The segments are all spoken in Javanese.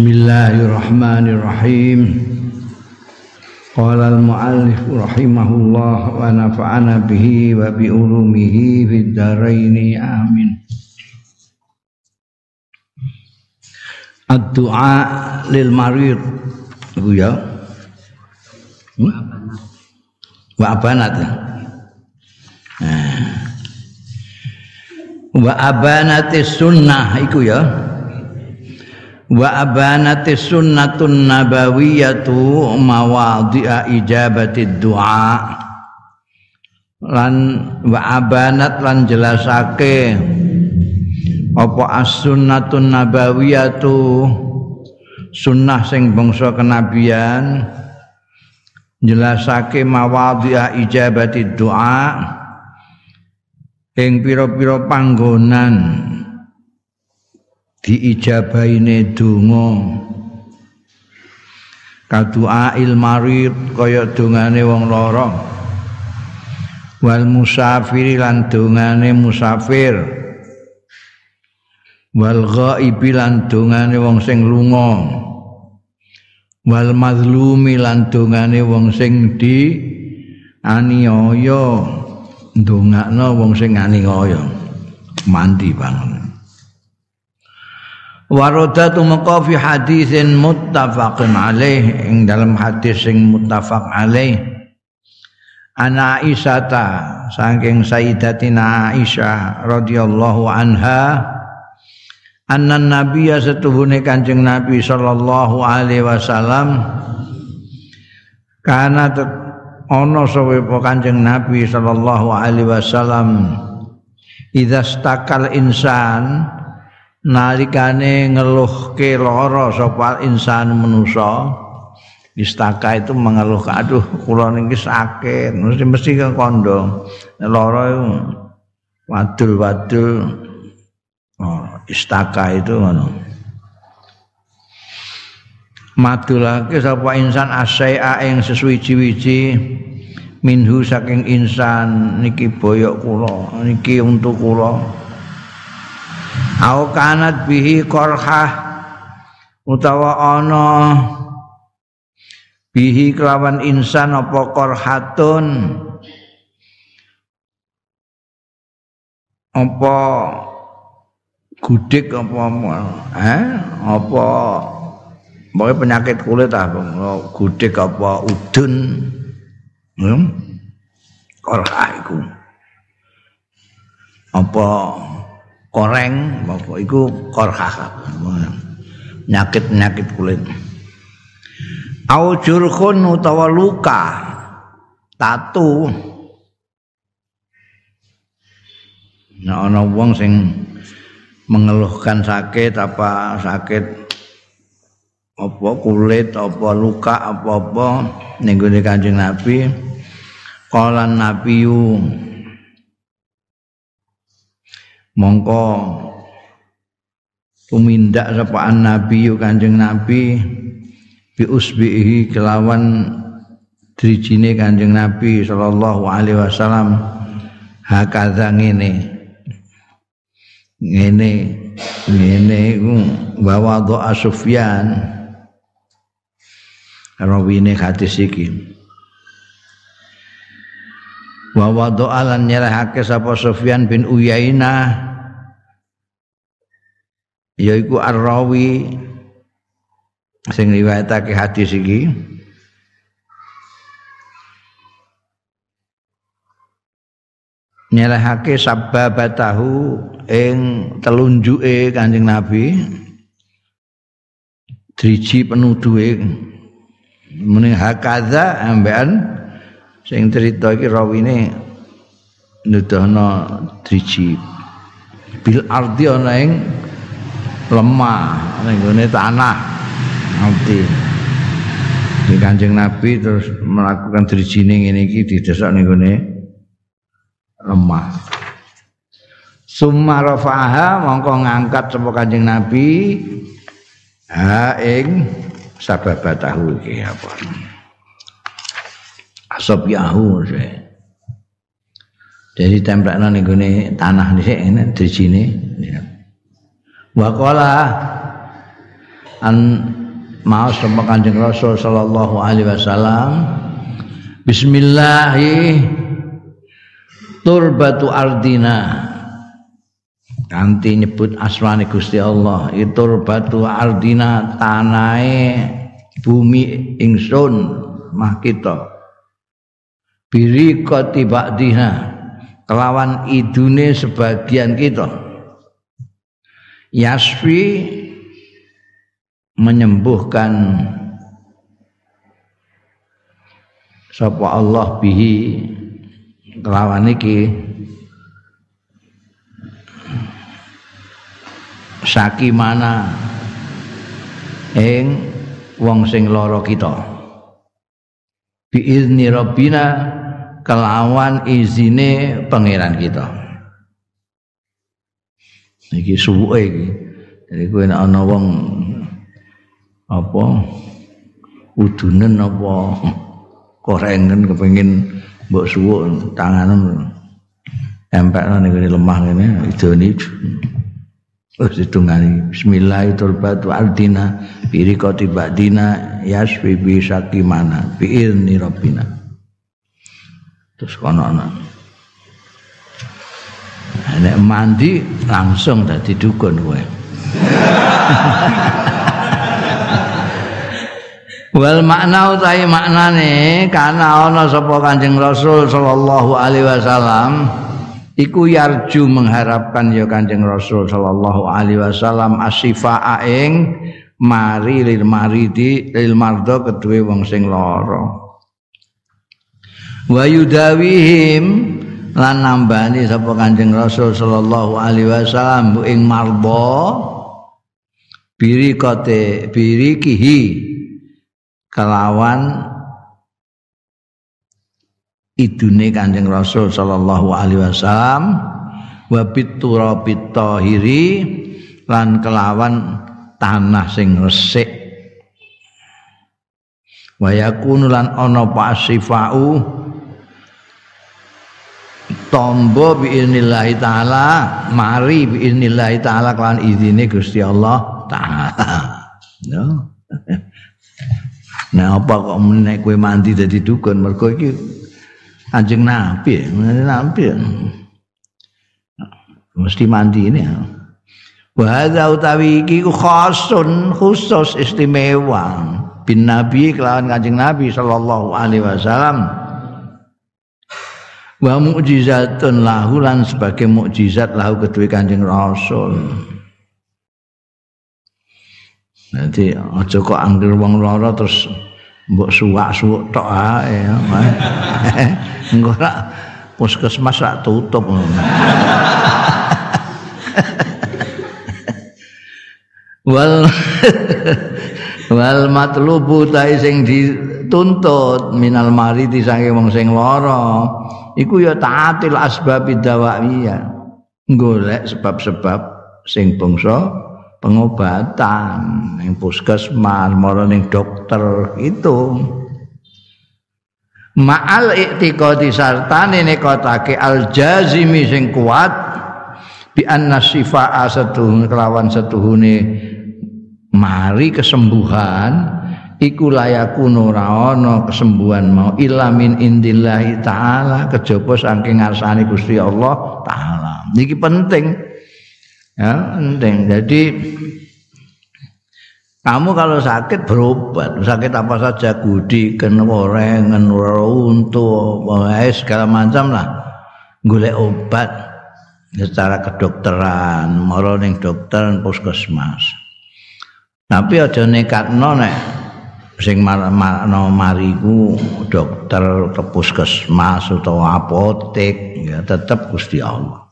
Bismillahirrahmanirrahim. Qala al-muallif rahimahullah wa nafa'ana bihi wa bi ulumihi fid amin. Ad-du'a lil marid. Iku ya. Hmm? Wa abanat ya. Nah. Wa abanatis sunnah iku ya wa abanati sunnatun nabawiyatu mawadhi'a ijabati du'a. Lan wa abanat lan jelasake apa as-sunnatun nabawiyatu sunnah sing bangsa kenabian jelasake mawadhi'a ijabati du'a ing pira-pira panggonan diijabaine donga kadua ilmarid kaya dongane wong lara. Wal musafir lan dongane musafir. Wal ghaibi lan dongane wong sing lunga. Wal mazlumi lan dongane wong sing di aniaya. Ndongakno wong sing aniaya. Mandi banget Warodatu maka fi hadisin muttafaqun alaih ing dalam hadis sing muttafaq alaih. Ana Aisyata saking Sayyidatina Aisyah radhiyallahu anha anna nabiyya setuhune Kanjeng Nabi sallallahu alaihi wasallam kana ana sawe Kanjeng Nabi sallallahu alaihi wasallam idza stakal insan nalikane ngeluhke lara sapa insan manusa istaka itu mengeluh aduh kula niki sakit mesti mesti ke kondo lara itu wadul-wadul oh, istaka itu ngono. Madulake sapa insan asai'a ing sesuwi-wiji minhu saking insan niki boyok kula niki untuk kula au kanat bihi qarhah utawa ana bihi kelawan insan apa qarhatun apa gudik apa eh apa Pokoknya penyakit kulit apa gudik apa udun hmm? korha itu apa koreng apa iku korha nyakit-nyakit kulit. Au jurkhun utawa luka tatu. Nah ana wong sing mengeluhkan sakit apa sakit apa kulit apa luka apa-apa ning Kanjeng Nabi kala nabiyu mongko tumindak sapaan nabi kanjeng nabi bi usbihi kelawan drijine kanjeng nabi sallallahu alaihi wasallam. Hakadha ngene. Ngene ngene iku bawa doa Sufyan. Rawine hadis iki. Wa wadoa lan nyerahake sapa Sufyan bin Uyainah yaiku ar-rawi. Sing riwayatake hadis iki. Nyelehake sababatahu ing telunjuke Kanjeng Nabi. Driji penuduhe. Muni hakaza ambean sing cerita iki rawine nuduhna driji. Bil ardi ana ing lemah. Ning tanah. Ngerti. Di Kanjeng Nabi terus melakukan drijine ngene iki didesak ning lemah. Summa rafaha mongko ngangkat sapa Kanjeng Nabi. Ha ing sababatahu iki apa? Asap yahu jadi templekno ning tanah dhisik ngene drijine wa qala an maos sama Kanjeng Rasul sallallahu alaihi wasallam Bismillahi turbatu ardina. Kanthi nyebut asmane Gusti Allah itu batu ardina tanahe bumi ingsun mah kita. Biri dina kelawan idune sebagian kita yasfi menyembuhkan sapa Allah bihi kelawan iki. Sakimana ing wong sing lara kita? Bi izni rabbina kelawan izine pangeran kita iki suwe iki. Jadi kowe nek ana wong apa udunen apa korengen kepengin mbok suwuk tanganan empekno ning lemah ngene idone Terus ditungani. Bismillahirrahmanirrahim. Aldina Birikoti ba'dina Yasfi bisakimana Bi'ilni Rabbina. Terus kono Nek mandi langsung dadi dukun kowe. Wal makna utahe maknane kana ana sapa Kanjeng Rasul sallallahu alaihi wasallam iku yarju mengharapkan ya Kanjeng Rasul sallallahu alaihi wasallam asifa ing mari lil maridi lil mardo kedue wong sing lara. Wa yudawihim lan nambani sapa Kanjeng Rasul sallallahu alaihi wasallam ing marbo biri kote biri kihi kelawan idune Kanjeng Rasul sallallahu alaihi wasallam wa biturabit tahiri lan kelawan tanah sing resik. Wa yakunu lan ana pasifau tombo biinillahi taala mari biinillahi taala kelawan izine Gusti Allah taala no Nah apa kok nek kowe mandi dadi dukun mergo iki anjing nabi, nabi. Mesti mandi ini. Wa utawi iki khasun khusus istimewa bin nabi kelawan kanjeng nabi sallallahu alaihi wasallam. Wa mukjizatun lahu lan sebagai mukjizat lahu kedua kanjeng rasul. Nanti aja kok angger wong lara terus mbok suwak-suwuk tok ae. Engko rak puskesmas rak tutup wal wal matlubu ta sing dituntut minal maridi sange wong sing lara iku ya taatil asbab dawaiya golek sebab-sebab sing bangsa pengobatan ning puskesmas marang ning dokter itu ma'al i'tiqadi sartane nekotake al jazimi sing kuat bi anna sifaa setuhun kelawan setuhune mari kesembuhan iku layaku ora ana kesembuhan mau ilamin indillahi taala kejaba saking ngarsane Gusti Allah taala niki penting Ya, penting. Jadi kamu kalau sakit berobat, sakit apa saja, gudi, kenurengan, untuk, segala macam lah. Golek obat secara kedokteran, moro ning dokter puskesmas. Tapi aja nekatno nek sing marano mariku dokter ke puskesmas atau apotek ya tetap Gusti Allah.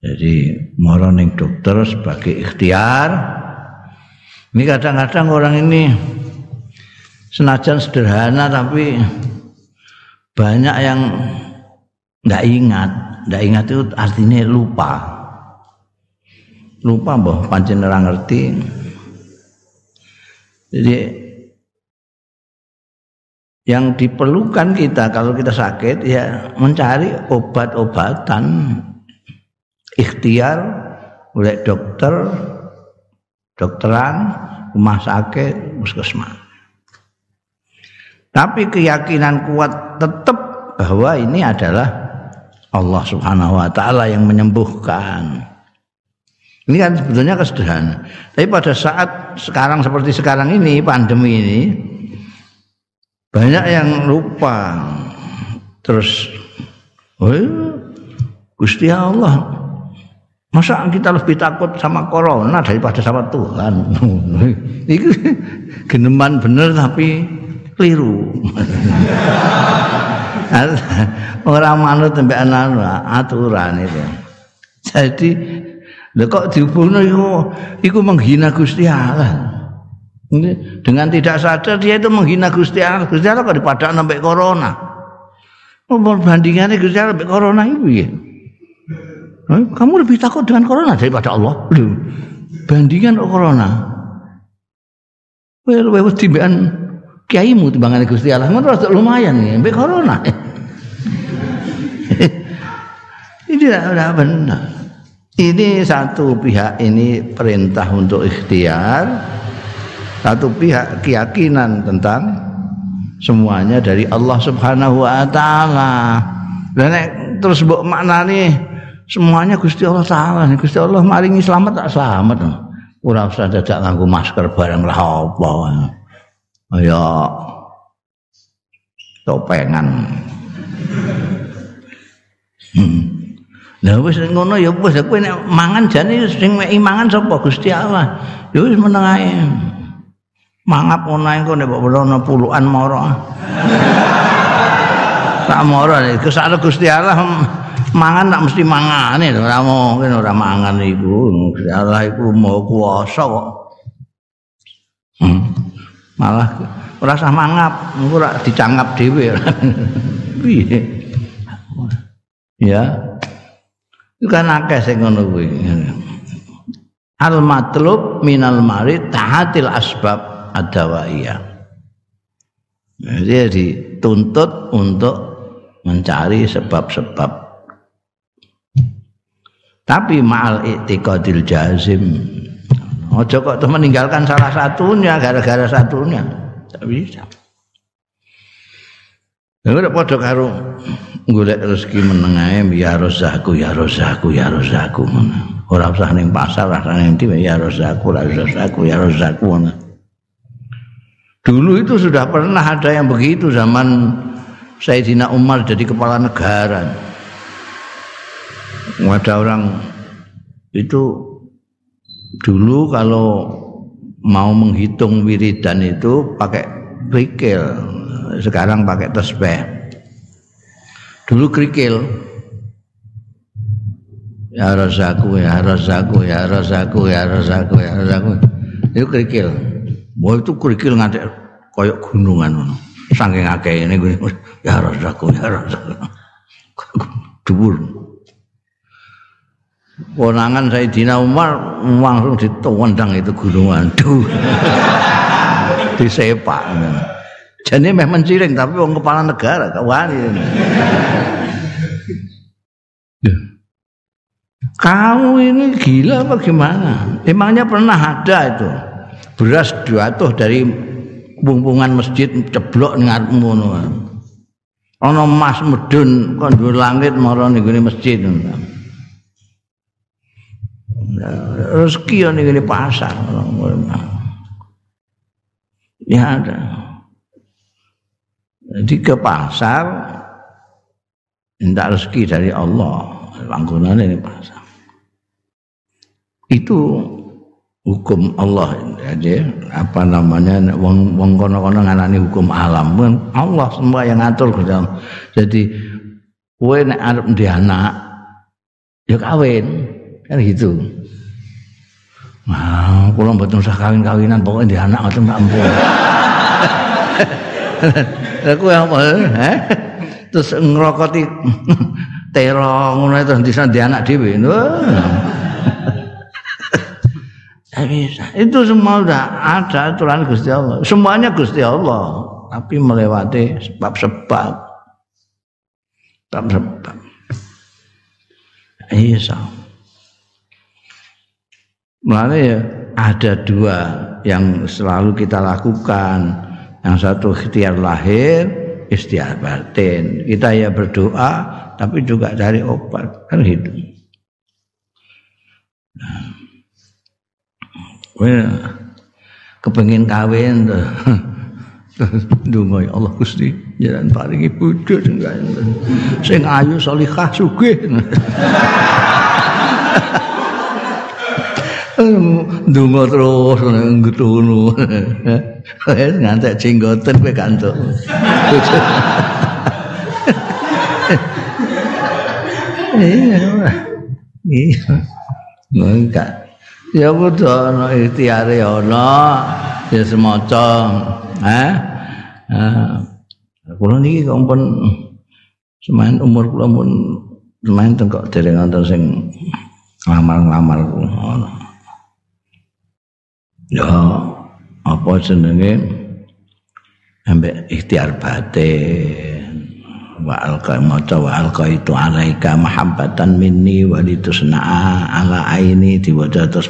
Jadi moro ning dokter sebagai ikhtiar. Ini kadang-kadang orang ini senajan sederhana tapi banyak yang nggak ingat. Nggak ingat itu artinya lupa. Lupa boh pancen orang ngerti. Jadi yang diperlukan kita kalau kita sakit ya mencari obat-obatan ikhtiar oleh dokter dokteran, rumah sakit, puskesmas. Tapi keyakinan kuat tetap bahwa ini adalah Allah Subhanahu wa taala yang menyembuhkan. Ini kan sebetulnya kesederhanaan. Tapi pada saat sekarang seperti sekarang ini pandemi ini banyak yang lupa. Terus Gusti Allah Masa kita lebih takut sama corona daripada sama Tuhan? Itu geneman bener tapi keliru. Orang manut sampai anu, aturan itu. Jadi kok dihubungno iku iku menghina Gusti Allah. Dengan tidak sadar dia itu menghina Gusti Allah. Gusti Allah kok dipadakno sampai corona. Oh, bandingannya Gusti Allah sampai corona itu ya. Kamu lebih takut dengan corona daripada Allah. Loh, bandingan corona. Well, well, timbangan kiaimu timbangan Gusti Allah. Ngono lumayan nih, mbek corona. ini tidak benar. Ini satu pihak ini perintah untuk ikhtiar, satu pihak keyakinan tentang semuanya dari Allah Subhanahu wa taala. Dan terus mbok maknane Semuanya Gusti Allah taala. Gusti Allah maringi selamat tak selamat. Ora usah dadak nganggo masker bareng lah apa. Ya topengan. Lah wis ngono ya wis kowe nek mangan jane sing mek mangan sapa Gusti Allah. Ya wis meneng. Mangap ngono ae kok nek mbok puluhan moro. Tak moro nek Gusti Allah mangan tak mesti mangane lho ora mungkin ora mangan iku. Allah iku mau kuwasa kok. Hmm. malah ora usah mangap. Engko ora dicangap dhewe. Piye? Ya. Itu kan akeh sing ngono kuwi. Al matlub minal mari tahatil asbab adawaiyah jadi dituntut untuk mencari sebab-sebab. Tapi ma'al i'tiqadil jazim. Ojo kok tuh meninggalkan salah satunya gara-gara satunya. Tak bisa. Ya udah podo karo golek rezeki menengae ya rozaku ya rozaku ya rozaku ora usah ning pasar ora usah ning ya rozaku ya rozaku ya rozaku Dulu itu sudah pernah ada yang begitu zaman Sayyidina Umar jadi kepala negara. Ada orang itu dulu kalau mau menghitung wiridan itu pakai krikil sekarang pakai tesbih dulu krikil ya rasaku ya rasaku ya rasaku ya rasaku ya rasaku itu krikil Wah itu krikil ngadek koyok gunungan saking akeh ini ya rasaku ya rasaku dhuwur Ponangan Sayyidina Umar langsung ditendang itu gunungan. Duh. Disepak. Jadi meh menciring tapi wong kepala negara gak wani. Kamu ini gila apa gimana? Emangnya pernah ada itu beras jatuh dari bumpungan masjid ceblok ngarepmu. Ana emas medun kon langit marang ning masjid. rezeki yang ini pasar ya ada jadi ke pasar minta rezeki dari Allah langgunan ini pasar itu hukum Allah jadi apa namanya wong wong kono-kono nganani hukum alam Allah semua yang ngatur jadi kowe nek arep anak ya kawin kan gitu Nah, kula mboten usah kawin-kawinan pokoke di anak ngoten tak ampun. Lah kuwi apa? Terus ngrokoti terong ngono terus di anak dhewe. Bisa. Itu semua sudah ada aturan Gusti Allah. Semuanya Gusti Allah, tapi melewati sebab-sebab. Sebab-sebab. Iya. Mulane ya ada dua yang selalu kita lakukan. Yang satu ikhtiar lahir, ikhtiar batin. Kita ya berdoa, tapi juga dari obat kan hidup. Nah, kepengin kawin tuh. Dungo ya Allah Gusti, jalan paringi bojo sing ayu salihah sugih. Dungo terus ngono. Wis ngantek jenggoten kowe kantuk. Iya. Iya. Enggak. Ya kudu ana ikhtiare ana ya semacam. Eh? Kula niki kok pun semain umur kula pun semain tengkok dereng wonten sing ngamar-ngamar ngono. Ya apa jenenge ambek ikhtiar batin wa alqa maca wa alqa itu alaika mahabbatan minni wa litusna'a ala aini diwaca terus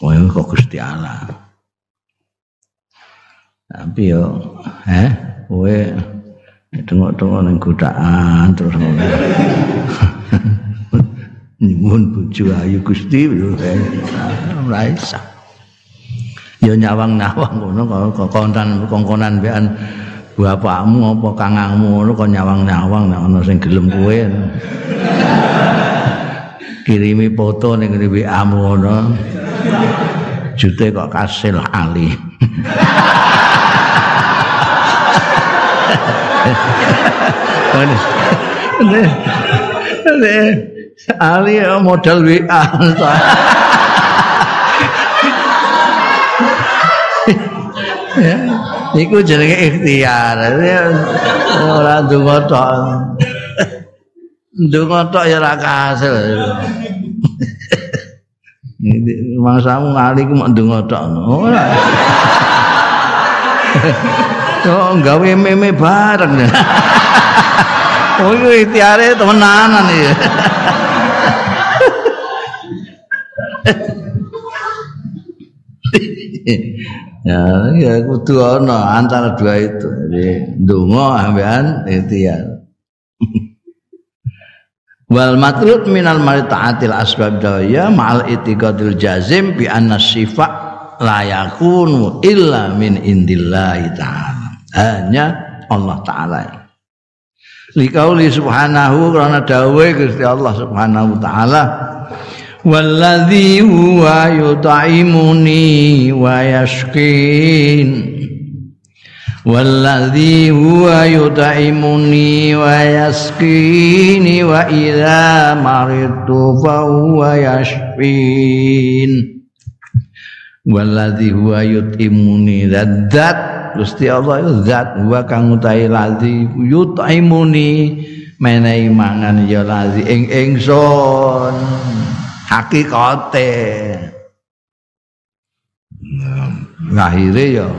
Oh, kok Gusti Allah. Tapi yo eh kowe tengok-tengok ning godaan terus ngono. Nyuwun bojo ayu Gusti ora iso. ya nyawang-nyawang ngono kok kontan kongkonan mbekan bapakmu apa kangangmu? Ngono kok nyawang-nyawang nek ana sing gelem kowe kirimi foto ning WA-mu ngono. Jute kok kasil ali. Ali modal WA ya iku jenenge ikhtiar. Ora ndonga tok. Ndonga tok ya ora kasil. Mangsamu ngali ku mok ndonga tok. Ora. Oh, gawe meme bareng. oh, iki ikhtiare temenanan iki. Ya ya kudu ana antara dua itu. Jadi ndonga ambekan ikhtiar. Wal matrud minal maritaatil asbab daya ma'al itiqadil jazim bi anna syifa la yakunu illa min indillahi ta'ala. Hanya Allah taala. Likauli subhanahu karena dawe Gusti Allah subhanahu Walladhi huwa yuta'imuni wa yasqin Walladhi huwa yuta'imuni wa yasqini Wa idza maritu fa huwa yashkin Walladhi huwa yuta'imuni Zat, Gusti Allah itu zat. Huwa kang utai ladhi yuta'imuni Menai mangan ya ladhi ing-ingson hakikate. Ngahire ya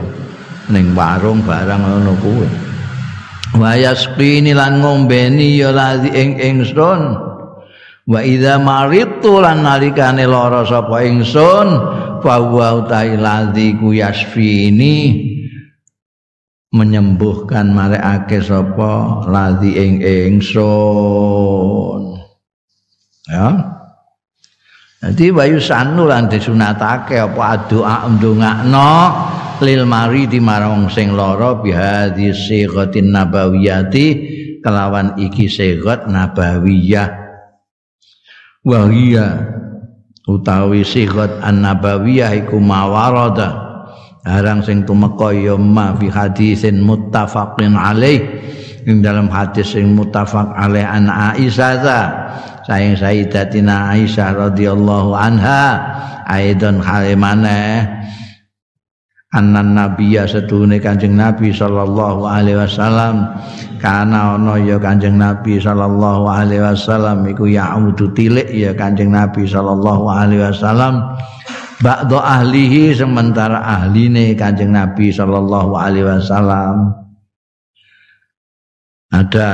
ning warung barang ngono kuwi. Wayasqini lan ngombeni ya lazi ing ingsun. Wa idza maritu lan nalikane lara sapa ingsun fa wa utahi ku yasfini menyembuhkan marekake sapa lazi ing ingsun. Ya Jadi wayu sanu lan disunatake apa doa ndongakno lil mari di marang sing lara bihadhi sighatin nabawiyati kelawan iki sighat nabawiyah. Wa utawi sighat an-nabawiyah iku mawarada. Arang sing tumeka ya ma fi hadisin muttafaqin alaih. Ing dalam hadis sing muttafaq alaih an Aisyah sayang Sayyidatina Aisyah radhiyallahu anha aidon halimane annan nabiya sedune kanjeng nabi sallallahu alaihi wasallam kana ana ya kanjeng nabi sallallahu alaihi wasallam iku yaudu tilik ya kanjeng nabi sallallahu alaihi wasallam ba'da ahlihi sementara ahline kanjeng nabi sallallahu alaihi wasallam. Ada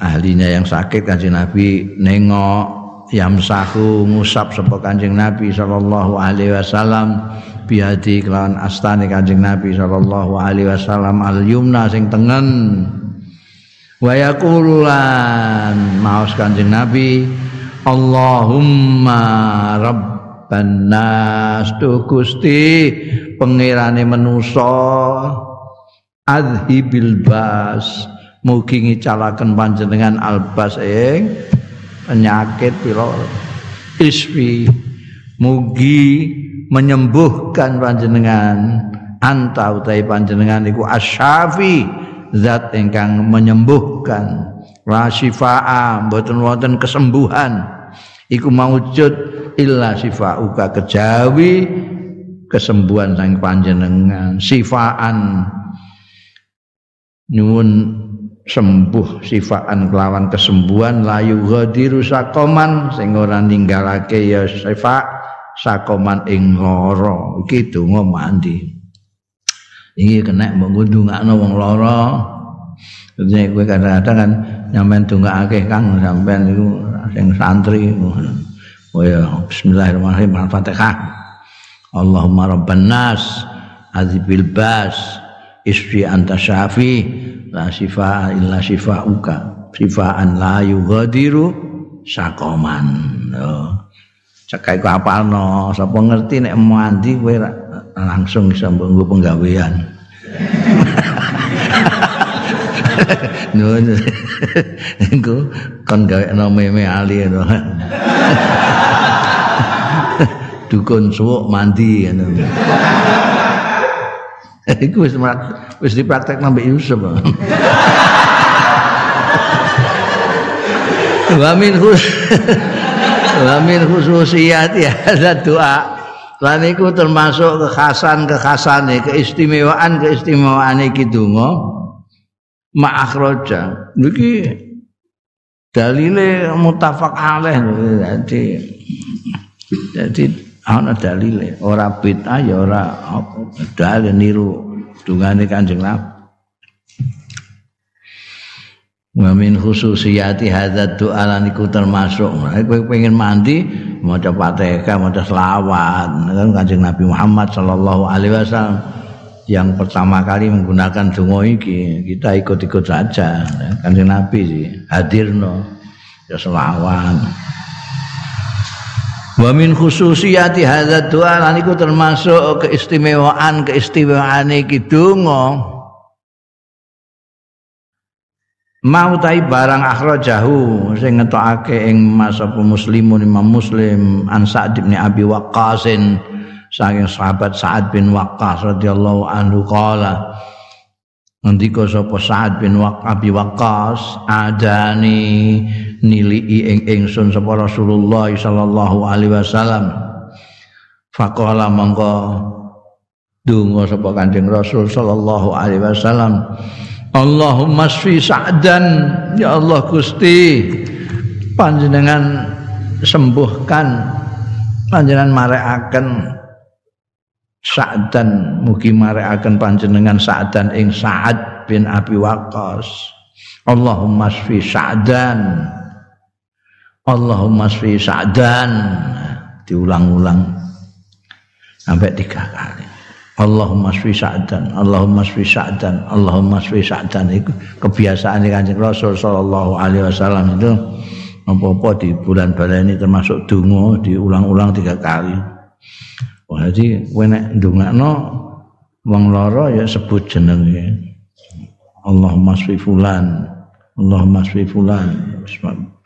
ahlinya yang sakit kanjeng Nabi nengok yamsahu ngusap sapa Kanjeng Nabi sallallahu alaihi wasallam biadi kelawan astane Kanjeng Nabi sallallahu alaihi wasallam al yumna sing tengen. Wa yaqululan maos Kanjeng Nabi Allahumma rabban nas tu Gusti pangerane manusa adhibil bas mugi ngicalaken panjenengan albas ing penyakit pira? Isfi mugi menyembuhkan panjenengan. Anta utai panjenengan iku asyafi zat ingkang menyembuhkan. La syifaa mboten wonten kesembuhan. Iku maujud illa sifauka kejawi kesembuhan sang panjenengan. Sifaan nyuwun sembuh sifaan kelawan kesembuhan layu ghadiru sakoman sing ora ninggalake ya sifa sakoman ing lara iki donga mandi iki kena mbok ngundungakno wong lara Jadi gue kadang-kadang kan nyampean akeh Kang sampean iku sing santri. Oh ya bismillahirrahmanirrahim Al-Fatihah. Allahumma rabban nas azibil bas isfi anta syafi la syifa illa syifauka syifaan la yughadiru sakoman cekai ku apalno sapa ngerti nek mandi kowe langsung bisa mbok penggawean Nun. Engko kon gawe no meme ali to. Dukun suwuk mandi ngono. Iku wis wis dipraktek nambah Yusuf. Wa min khus Wa min khususiyat ya doa. Lan iku termasuk kekhasan-kekhasane, keistimewaan keistimewaan iki donga ma'akhraja. Niki dalile mutafaq alaih jadi jadi ana dalile ora bid'ah ya ora apa dalil niru dungane Kanjeng Nabi. Wa min khususiyati hadza doa iku termasuk. Kowe pengen mandi maca Fatihah maca selawat. Kan Kanjeng Nabi Muhammad sallallahu alaihi wasallam yang pertama kali menggunakan donga iki kita ikut-ikut saja. Kanjeng Nabi sih hadirno ya selawat Wa min khususiyati hadza doa lan iku termasuk keistimewaan keistimewaan iki donga. Mau tai barang akhrajahu sing ngetokake ing masa muslimun Imam Muslim an Sa'd bin Abi Waqqas saking sahabat Sa'ad bin Waqqas radhiyallahu anhu qala Ngendika sapa Sa'ad bin Abi Waqqas adani nilii ing ingsun sapa Rasulullah sallallahu alaihi wasallam. Faqala monggo donga sapa Kanjeng Rasul sallallahu alaihi wasallam. Allahumma shfi sa'dan. Ya Allah Gusti panjenengan sembuhkan panjenengan marekaken Sa'dan. Mugi marekaken panjenengan Sa'dan ing Sa'ad bin Abi Waqqas. Allahumma shfi Sa'dan Allahumma sfi sa'dan. Diulang-ulang. Sampai tiga kali. Allahumma sfi sa'dan Allahumma sfi sa'dan Allahumma sfi sa'dan. Itu kebiasaan Kanjeng Rasul sallallahu alaihi wasallam itu. Apa-apa di bulan ini termasuk dungo diulang-ulang tiga kali. Wah, jadi kowe nek ndongakno wong lara ya sebut jenenge. Allahumma sfi fulan Allahumma sfi fulan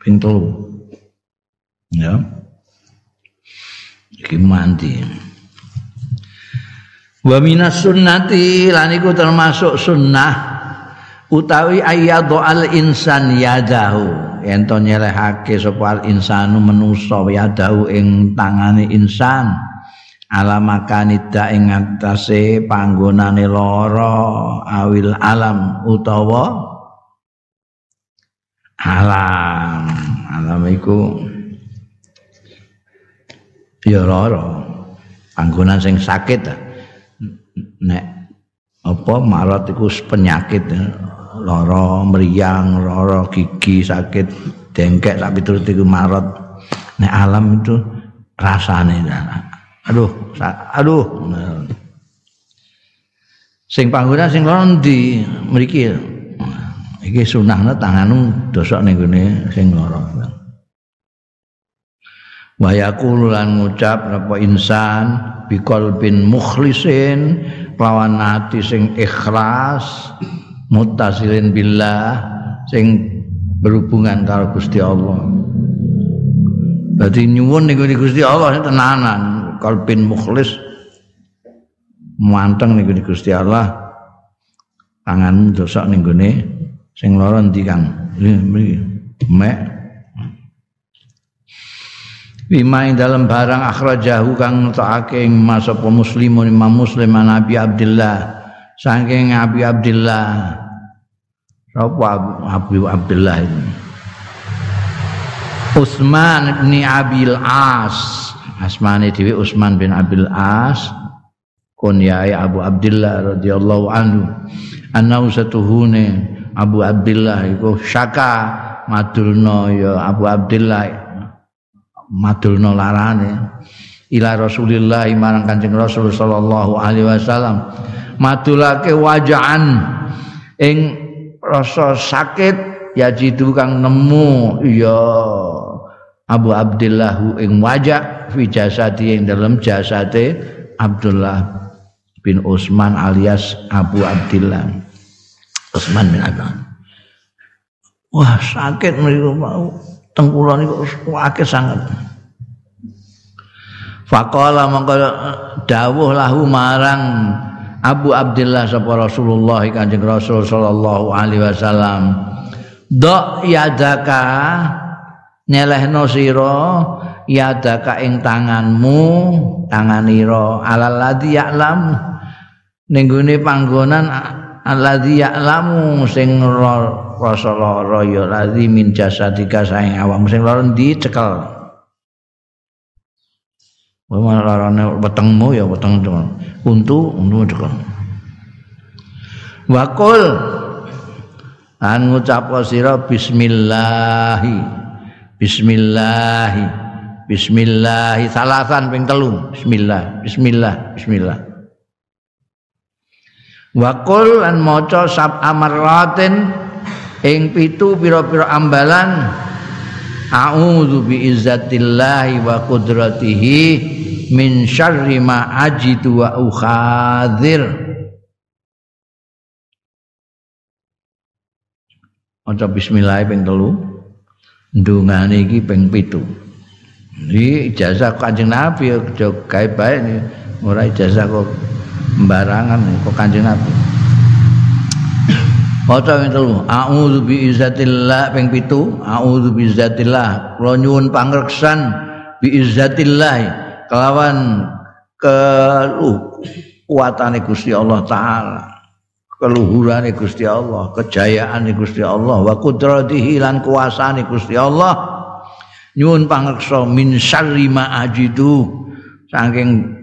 pintu ya. Iki mandi. Wa minas sunnati lan iku termasuk sunnah utawi ayyadhu al insan yadahu. Ento nyelehake sapa al insanu manusa yadahu ing tangane insan. Ala makanida ing atase panggonane lara awil alam utawa alam. Alam iku ya lara panggonan sing sakit nek apa marat iku penyakit lara mriyang lara gigi sakit dengkek sak piturut iku marat nek alam itu rasane aduh aduh. Sing panggonan sing lara ndi mriki iki sunahne tanganmu dosok ning gone sing lara wa yaqulu lan ngucap apa insan biqalbin mukhlisin lawan ati sing ikhlas muttasilin billah sing berhubungan karo Gusti Allah. Dadi nyuwun niku Gusti Allah tenanan kalbin mukhlis manteng niku Gusti Allah. Tanganmu dosok ning gone sing lara ndi Kang mek Bima ing dalam barang akhrajahu kang ngetokake masa muslimun Imam Muslim Nabi Abdullah saking Nabi Abdullah Sapa Abu Abdullah ini? Utsman bin Abil As. Asmane dhewe Utsman bin Abil As. Kunyai Abu Abdullah radhiyallahu anhu. Anau satuhune Abu Abdullah iku syaka madulno ya Abu Abdullah madulno larane. Ila Rasulillah marang Kanjeng Rasul sallallahu alaihi wasallam. Madulake wajan ing rasa sakit ya jitu kang nemu. Ya Abu Abdullah ing wajah fi jasadi ing dalam jasate Abdullah bin Utsman alias Abu Abdullah Utsman bin Affan. Wah sakit mriku mau tengkula niku akeh sangat Faqala mongko dawuh lahu marang Abu Abdullah sapa Rasulullah Kanjeng Rasul sallallahu alaihi wasallam. Dok yadaka nyelehno sira yadaka ing tanganmu tanganira alal ladzi ya'lam. Ning panggonan alladzi ya'lamu sing rasa lara ya ladzi min jasadika saing awakmu. Sing lara ndi? Cekel. Wae larane wetengmu ya weteng untu untu cekel. Wakul an ngucap sira bismillah bismillah bismillah salasan ping telu. Bismillah bismillah bismillah wa qul an maca sab amaratin ing pitu pira-pira ambalan. A'udzu bi izzatillahi wa qudratihi min syarri ma ajidu wa ukhadzir maca bismillah ping telu. Ndungane iki ping pitu. Iki ijazah Kanjeng Nabi aja gawe bae ora ijazah kok sembarangan kok Kanjeng Nabi Maca ping telu a'udzu bi izzatillah ping pitu a'udzu bi izzatillah kula nyuwun pangreksan bi izzatillah kelawan ke kuatane Gusti Allah taala keluhurane Gusti Allah, kejayaane Gusti Allah, wa qudratihi lan kuasane Gusti Allah. Nyuwun pangreksa min syarri ma ajidu saking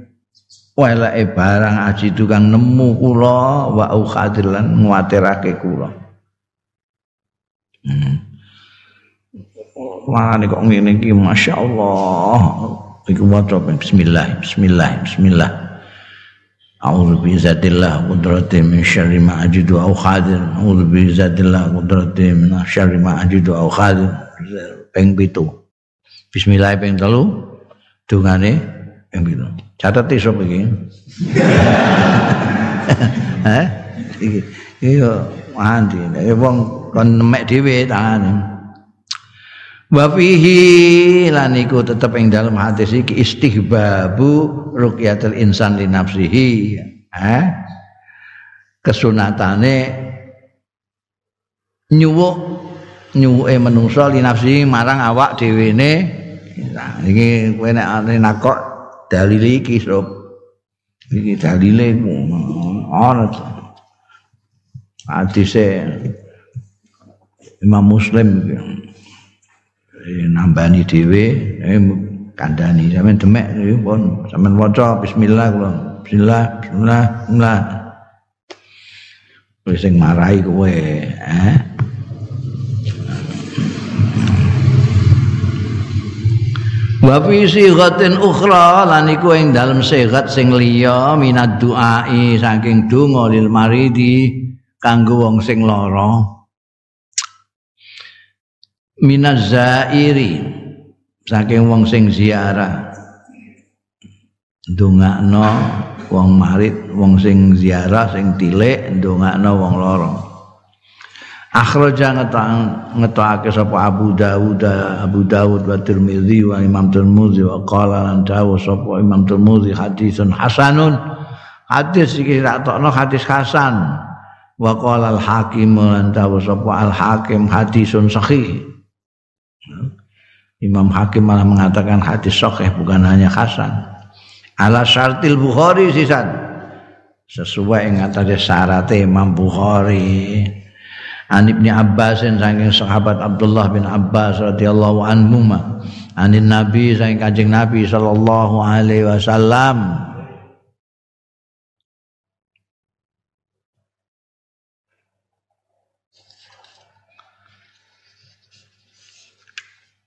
weleke barang ajidu kang nemu kula wa ukhadir lan nguatirake kula. Hmm. Mana kok ngene iki masyaallah. Iku maca bismillah, bismillah, bismillah. A'udzu bi zatillah qudrati min syarri ma ajidu au khadir. A'udzu bi zatillah qudrati min syarri ma ajidu au khadir. Peng pitu. Bismillah peng telu. Dungane peng pitu. Catet iso iki. Iki yo mandi. Wong kon nemek dhewe tangane. wa fihi lan iku tetep ing dalam hadis iki istihbabu ruqyatul insan li nafsihi eh kesunatane nyuwuk nyuwuke manungsa li nafsihi marang awak dhewe ne nah iki kowe nek nakok dalil iki sob? Iki dalile ana hadise Imam Muslim nambani dhewe eh, kandhani. Sampean demek pun. Sampean waca bismillah kula. Bismillah bismillah bismillah. Wis sing marahi kowe eh Wa fi sighatin ukhra lan iku ing dalem sigat sing liya minad duai saking donga lil maridi kanggo wong sing lara. Minaz zairi saking wong sing ziarah. Ndongakno wong marit, wong sing ziarah sing tilik ndongakno wong lara. Akhraja ngetokake sapa Abu Dawud Abu Dawud wa Tirmizi wa Imam Tirmizi wa qala lan dawu sapa Imam Tirmizi hadisun hasanun. Hadis iki tak tokno hadis hasan. Wa qala al hakim lan dawu sapa al hakim hadisun sahih. Imam Hakim malah mengatakan hadis sahih bukan hanya hasan. Ala syartil Bukhari sisan. Sesuai dengan tadi syarat Imam Bukhari An Ibnu Abbas saking sahabat Abdullah bin Abbas radhiyallahu anhu ma anin Nabi saking Kanjeng Nabi sallallahu alaihi wasallam.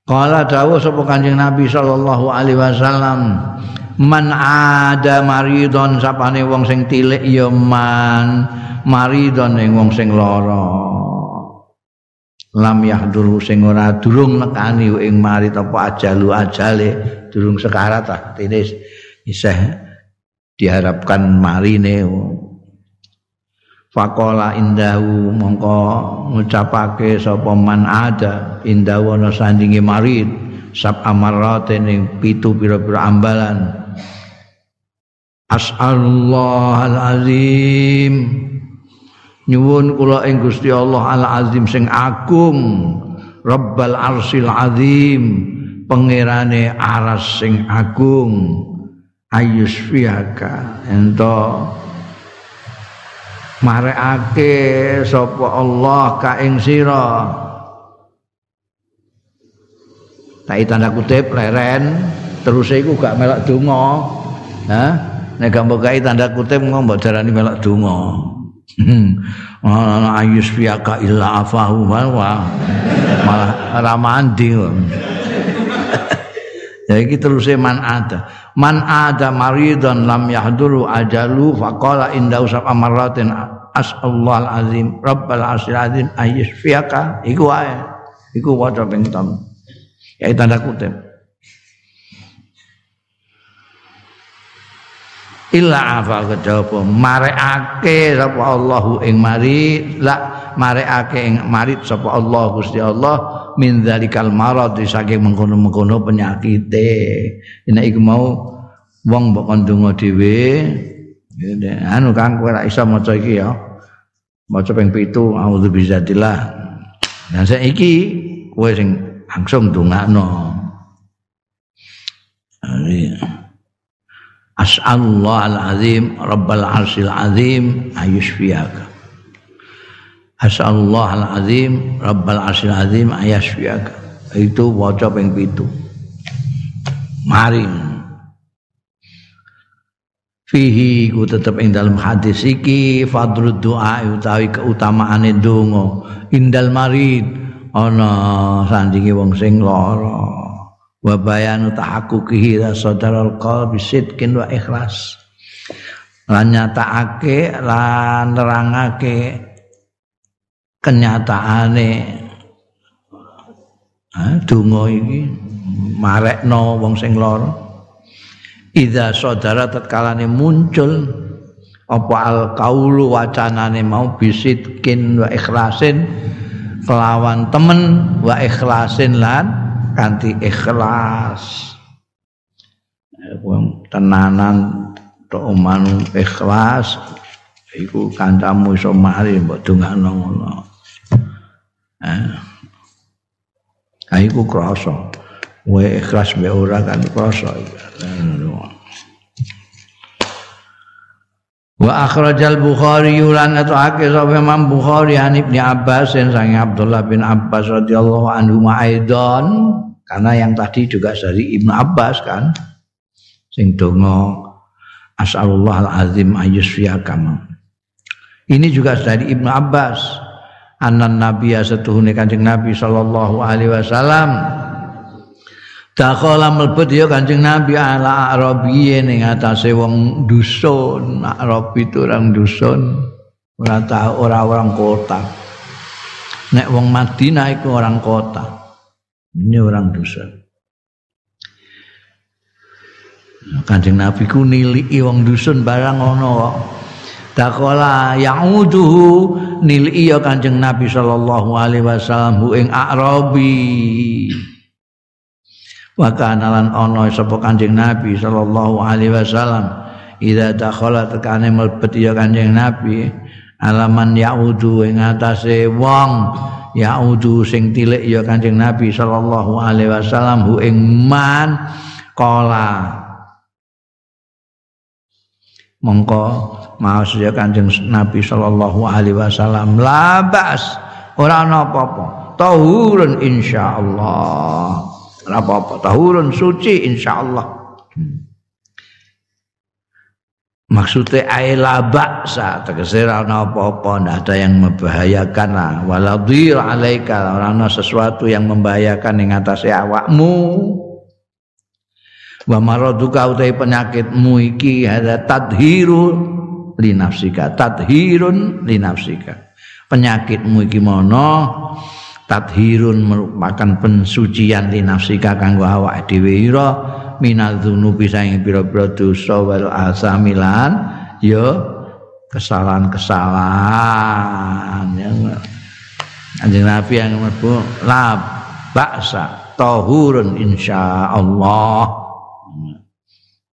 Kala dawuh sapa Kanjeng Nabi sallallahu alaihi wasallam man ada maridon sapane wong sing tilik ya man maridon ing wong sing lara lam yahdur sing ora durung nekani ing marit apa ajalu ajale durung sekarat ah ini isih diharapkan marine. Fakola indahu mongko ngucapake sapa man ada indahu ana sandinge marit sab amarat ning pitu pira-pira ambalan. As'alullah al-azim nyuwun kula ing Gusti Allah al azim sing agung Rabbal arsil azim pangerane aras sing agung. Ayus fiaka ento marekake sapa Allah ka ing sira? Tak tanda kutip leren. Terus iku gak melok donga. Ha nek gak tanda kutip ngomong darani melok donga ayus fiaka illa afahu wa malah ramandi ya iki terus man ada. Man ada maridon lam yahduru ajalu faqala inda usab amaratin asallahu azim rabbal asyil azim ayus fiaka iku wae. Iku waca ping ya tanda kutip illa afa kejaba marekake sapa Allahu ing mari la marekake ing marit sapa Allah Gusti Allah min zalikal marad saking mengkono-mengkono penyakite. Nek iku mau wong mbok kandunga dhewe anu kang kowe ora iso maca iki ya. Maca ping 7 auzu bizatillah dan saiki kowe sing langsung ndongakno. Amin. As'alullah al-azim Rabbal arsil azim ayushfiyaka As'alullah al-azim Rabbal arsil azim ayushfiyaka Itu wajah yang itu Mari. Fihi ku tetap ing dalam hadis iki fadrud doa utawi keutamaane donga. Indal marid ana sandinge wong sing lara wa bayanu tahaqquqihi sadarul qalbi sidqin wa ikhlas. Lan nyatakake lan nerangake kenyataane. Ha donga iki marekno wong sing lara. Idza sadara tatkalane muncul apa al kaulu wacanane mau bisidkin wa ikhlasin kelawan temen wa ikhlasin lan kanthi ikhlas. Wong tenanan tok ikhlas iku kancamu iso mari mbok dongakno ngono. Eh. Iku krasa. Ikhlas be ora kan krasa Wa akhrajal Bukhari lan atake sapa Imam Bukhari an Ibnu Abbas sang Abdullah bin Abbas radhiyallahu anhu ma'aidan karena yang tadi juga dari Ibnu Abbas kan. Sing donga asallallahu alazim ayyusfiyakam. Ini juga dari Ibnu Abbas. Anan nabiya setuhune kanjeng Nabi sallallahu alaihi wasallam Dakhala mlebet ya Kanjeng Nabi ala Arabiye ning atase wong dusun. Arabi itu orang dusun. Ora tahu ora orang kota. Nek wong Madinah itu orang kota. Ini orang dusun. Kanjeng Nabi ku niliki wong dusun barang ono kok. Dakhala ya'uduhu niliki ya Kanjeng Nabi sallallahu alaihi wasallam ing Arabi. Wa kana lan ana sapa kanjeng nabi sallallahu alaihi wasallam idza dakhala tekane mlebet ya kanjeng nabi alaman yaudu ing atase wong yaudu sing tilik ya kanjeng nabi sallallahu alaihi wasallam hu ing man kala mongko maos ya kanjeng nabi sallallahu alaihi wasallam labas ora ana apa-apa tahurun insyaallah apa-apa. Tahurun suci insyaallah. Hmm. maksudnya aila baksa tegese ana apa-apa ndak ada yang membahayakan lah. Waladhir alaika. Ora sesuatu yang membahayakan ing atase awakmu. Wa maraduka utai penyakitmu iki ada tadhiru li nafsika. Tadhirun li nafsika. Penyakitmu iki mono tathirun merupakan pensucian di nafsika kanggo awak dhewe. Ira minal dzunubi saing pira-pira dosa wal asamilan. Ya kesalahan-kesalahan yang Anjing Nabi yang mlebu la baksa tahurun insyaallah.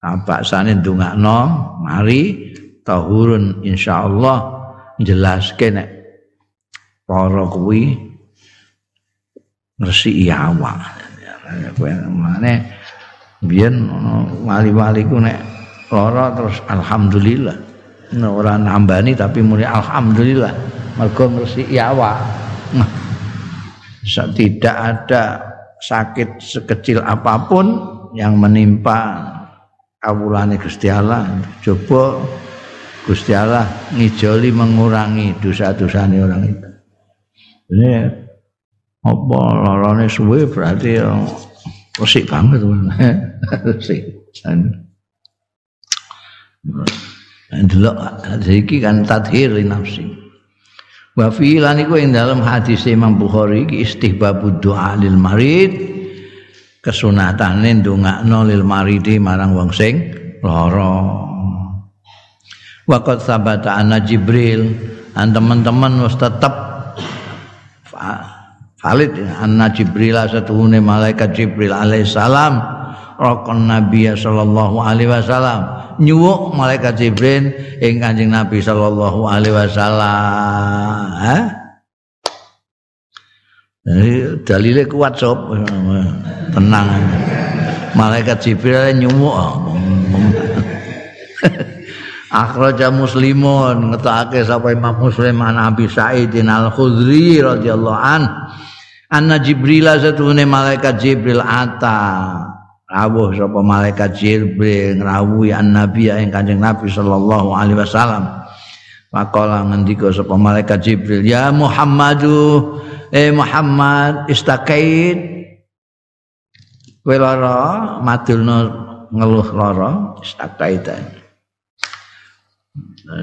Nah, baksane ndongakno mari tahurun insyaallah. Jelaske nek para kuwi ngresiki awak. Mane biyen wali-wali ku nek lara terus alhamdulillah. Nek ora nambani tapi muni alhamdulillah mergo ngresiki awak. Nah, tidak ada sakit sekecil apapun yang menimpa kawulane Gusti Allah. Coba Gusti Allah ngijoli mengurangi dosa-dosane orang itu. Ini apa larane suwe berarti resik banget resik. Delok iki kan tadhir nafsi. Wa fi lan iku ing dalam hadis Imam Bukhari iki istihbabud doa lil marid kesunatane ndongakno lil maridi marang wong sing lara. Waqat sabata ana Jibril an teman-teman wis tetep Khalid anna Jibril satuhune malaikat Jibril alaihissalam rokon Nabi sallallahu alaihi wasallam. Nyuwuk malaikat Jibril ing Kanjeng Nabi sallallahu alaihi wasallam. Ha Jadi dalile kuat sob. Tenang malaikat Jibril nyuwuk. Akhraja muslimun ngetake sapa Imam Muslim an Abi Sa'id Al-Khudri radhiyallahu an anna jibril satune malaikat jibril ata rawuh sapa malaikat jibril ngrawuhi annabi ing kanjeng nabi sallallahu alaihi wasallam Maqala ngendika sapa malaikat Jibril, "Ya Muhammadu, eh Muhammad, istakait." Kowe lara, madulno ngeluh lara, istakaitan.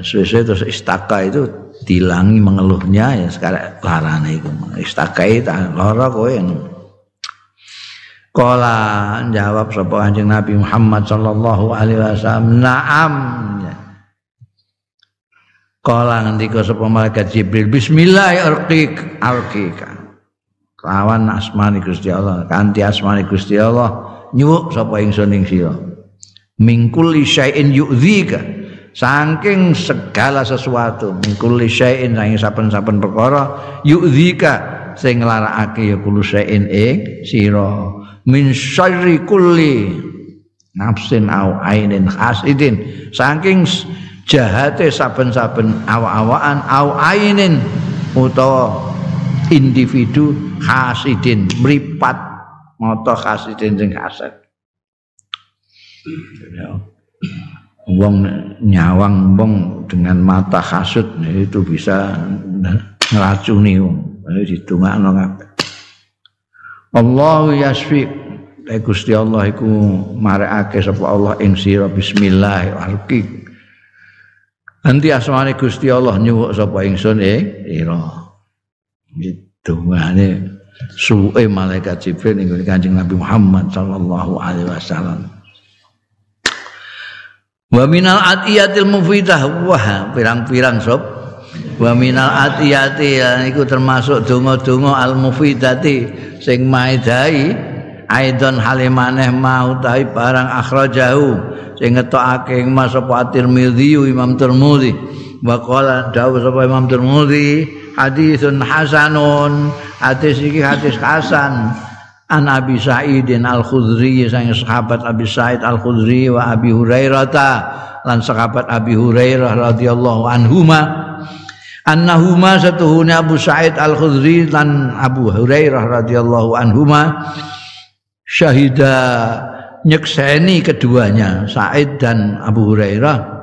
Sesuai terus istaka itu dilangi mengeluhnya ya sekarang larane itu istakai lara kowe Kala jawab sapa Kanjeng Nabi Muhammad sallallahu alaihi wasallam na'am. Kala ngendika sapa malaikat Jibril bismillah arqik arqika lawan asmani Gusti Allah kanthi asmani Gusti Allah nyuwuk sapa ingsun ing sira. Mingkul syai'in yu'dzika saking segala sesuatu mingkuli syai'in saking saben-saben perkara yu'dzika sing nglarakake ya kulo syai'in ing sira. Min syarri kulli nafsin au ainin hasidin saking jahate saben-saben awak-awakan au ainin utawa individu hasidin mripat mata hasidin sing hasad wong nyawang wong dengan mata hasud itu bisa ngeracuni wong ditungakno kabeh Allah yasfi Eh Gusti Allah iku marekake sapa Allah ing sira bismillah arki. Nanti asmane Gusti Allah nyuwuk sapa ingsun eh ira. Gitu ngene suwe malaikat Jibril ning Kanjeng Nabi Muhammad sallallahu alaihi wasallam. Wa minal atiyatil mufidah. Wah pirang-pirang sob. Wa minal atiyati iku termasuk donga-donga al mufidati sing maidai aidon halimaneh mau tahi barang akhrajahu sing ngetokake Mas apa Tirmizi Imam Tirmizi wa qala dawuh sapa Imam Tirmizi hadisun hasanun. Hadis iki hadis hasan an Abi Sa'idin Al-Khudri sang sahabat Abi Sa'id Al-Khudri wa Abi Hurairah lan sahabat Abi Hurairah radhiyallahu anhuma annahuma satuhuna Abu Sa'id Al-Khudri lan Abu Hurairah radhiyallahu anhuma syahida nyekseni keduanya Said dan Abu Hurairah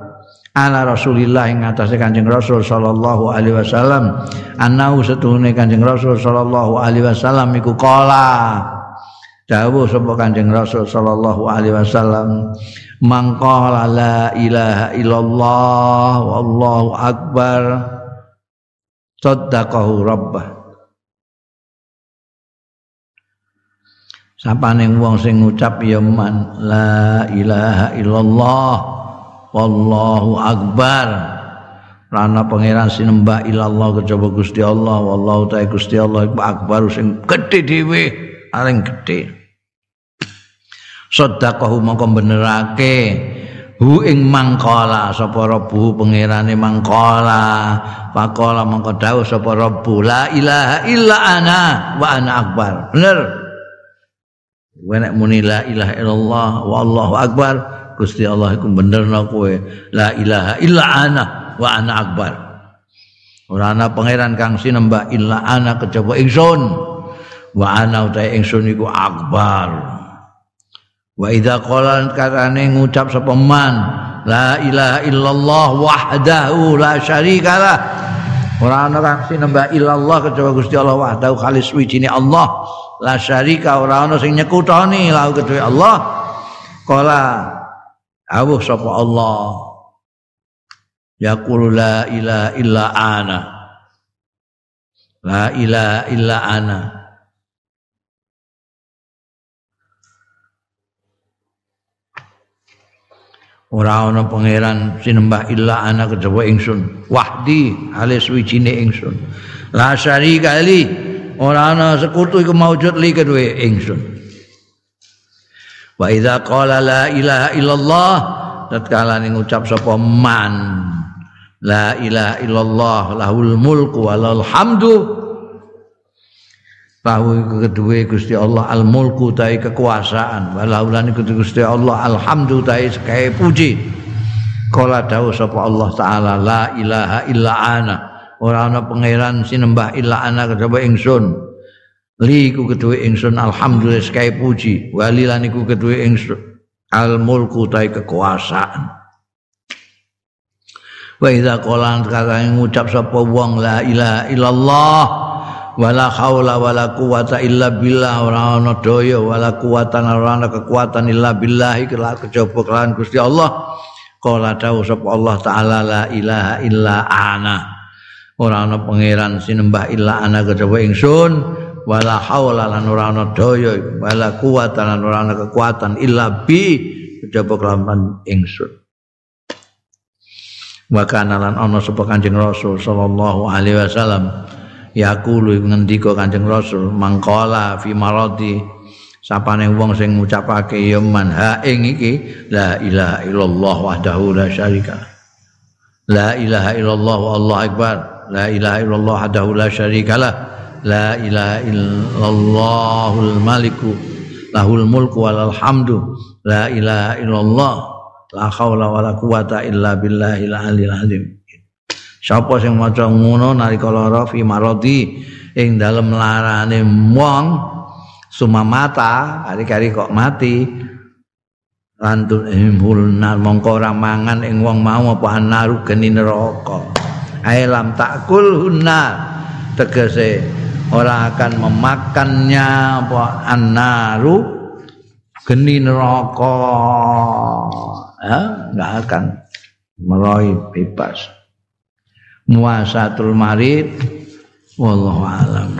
ala Rasulillah ing atase Kanjeng Rasul sallallahu alaihi wasallam anau setuhune Kanjeng Rasul sallallahu alaihi wasallam iku kala dawuh sapa Kanjeng Rasul sallallahu alaihi wasallam mangqala la ilaha illallah wallahu akbar saddaqahu rabbah. Sapane wong sing ngucap ya man la ilaha illallah wallahu akbar. Rana pangeran sinembah ilallah kejaba Gusti Allah wallahu ta'ala Gusti Allah iku akbar. Sing gedhe dhewe paling gedhe sedekah mongko benerake hu ing mangkala sapa rabbu pangerane mangkala faqala mongko dawuh sapa rabbu la ilaha illa ana wa ana akbar bener Kowe nek muni la ilaha illallah wa Allahu akbar, Gusti Allah iku benerno kowe. La ilaha illa ana wa ana akbar. Ora ana pangeran kang sinembah illa ana kejaba ingsun. Wa ana utahe ingsun iku akbar. Wa idza qala katane ngucap sapa man la ilaha illallah wahdahu la syarikalah. Ora ana kang sinembah illallah kejaba Gusti Allah wahdahu khalis wijine Allah. la syarika ora ana sing nyekutoni lahu kedue Allah kala awuh sapa Allah yaqulu la ilaha illa ana la ilaha illa ana ora ana pangeran sinembah illa ana kejaba ingsun. Wahdi alis wijine ingsun. La syarika li ora ana sekutu iku maujud li kedue ingsun. Wa idza qala la ilaha illallah tatkala ngucap sapa man la ilaha illallah lahul mulku walal hamdu Tahu kedua Gusti Allah al mulku tai kekuasaan. Walaulan Gusti Allah alhamdu tai sekai puji. Kala dawuh sapa Allah taala la ilaha illa ana. Ora ana pangeran sinembah illa ana kejaba ingsun. Li ku kedue ingsun alhamdulillah sekali puji. Wali lan iku kedue ingsun al mulku tai kekuasaan. Wa idza qala kata ngucap sapa wong la ilaha illallah wala haula wala quwata illa billah. Ora ana daya wala kuwatan ora ana kekuatan illa billah. Kela kejaba kelawan Gusti Allah. Qala dawuh sapa Allah taala la ilaha illa ana. Ora ana pangeran sinembah illa ana kejaba ingsun. Wala haula lan ora ana daya wala kuwata lan ora ana kekuatan illa bi kejaba kelawan ingsun. Wa kana lan ana sapa kanjeng rasul sallallahu alaihi wasallam yaqulu ngendika kanjeng rasul mangkala fi maradi sapane wong sing ngucapake ya man ha ing iki la ilaha illallah wahdahu la syarika. La ilaha illallah wallahu akbar la ilaha illallah wahdahu la syarikalah la ilaha illallahul maliku lahul mulku walal hamdu la ilaha illallah la haula wala quwata illa billahil aliyil azim sapa sing maca ngono nalika lara fi maradi? Ing dalem larane wong sumamata kari-kari kok mati. Lantun imulna mongko ora mangan ing wong mau apa anaru geni neraka. Alam takul hunna. Tegese ora akan memakannya apa annaru geni neraka. Ya enggak akan meroi bebas muasatul marid. Wallahu alam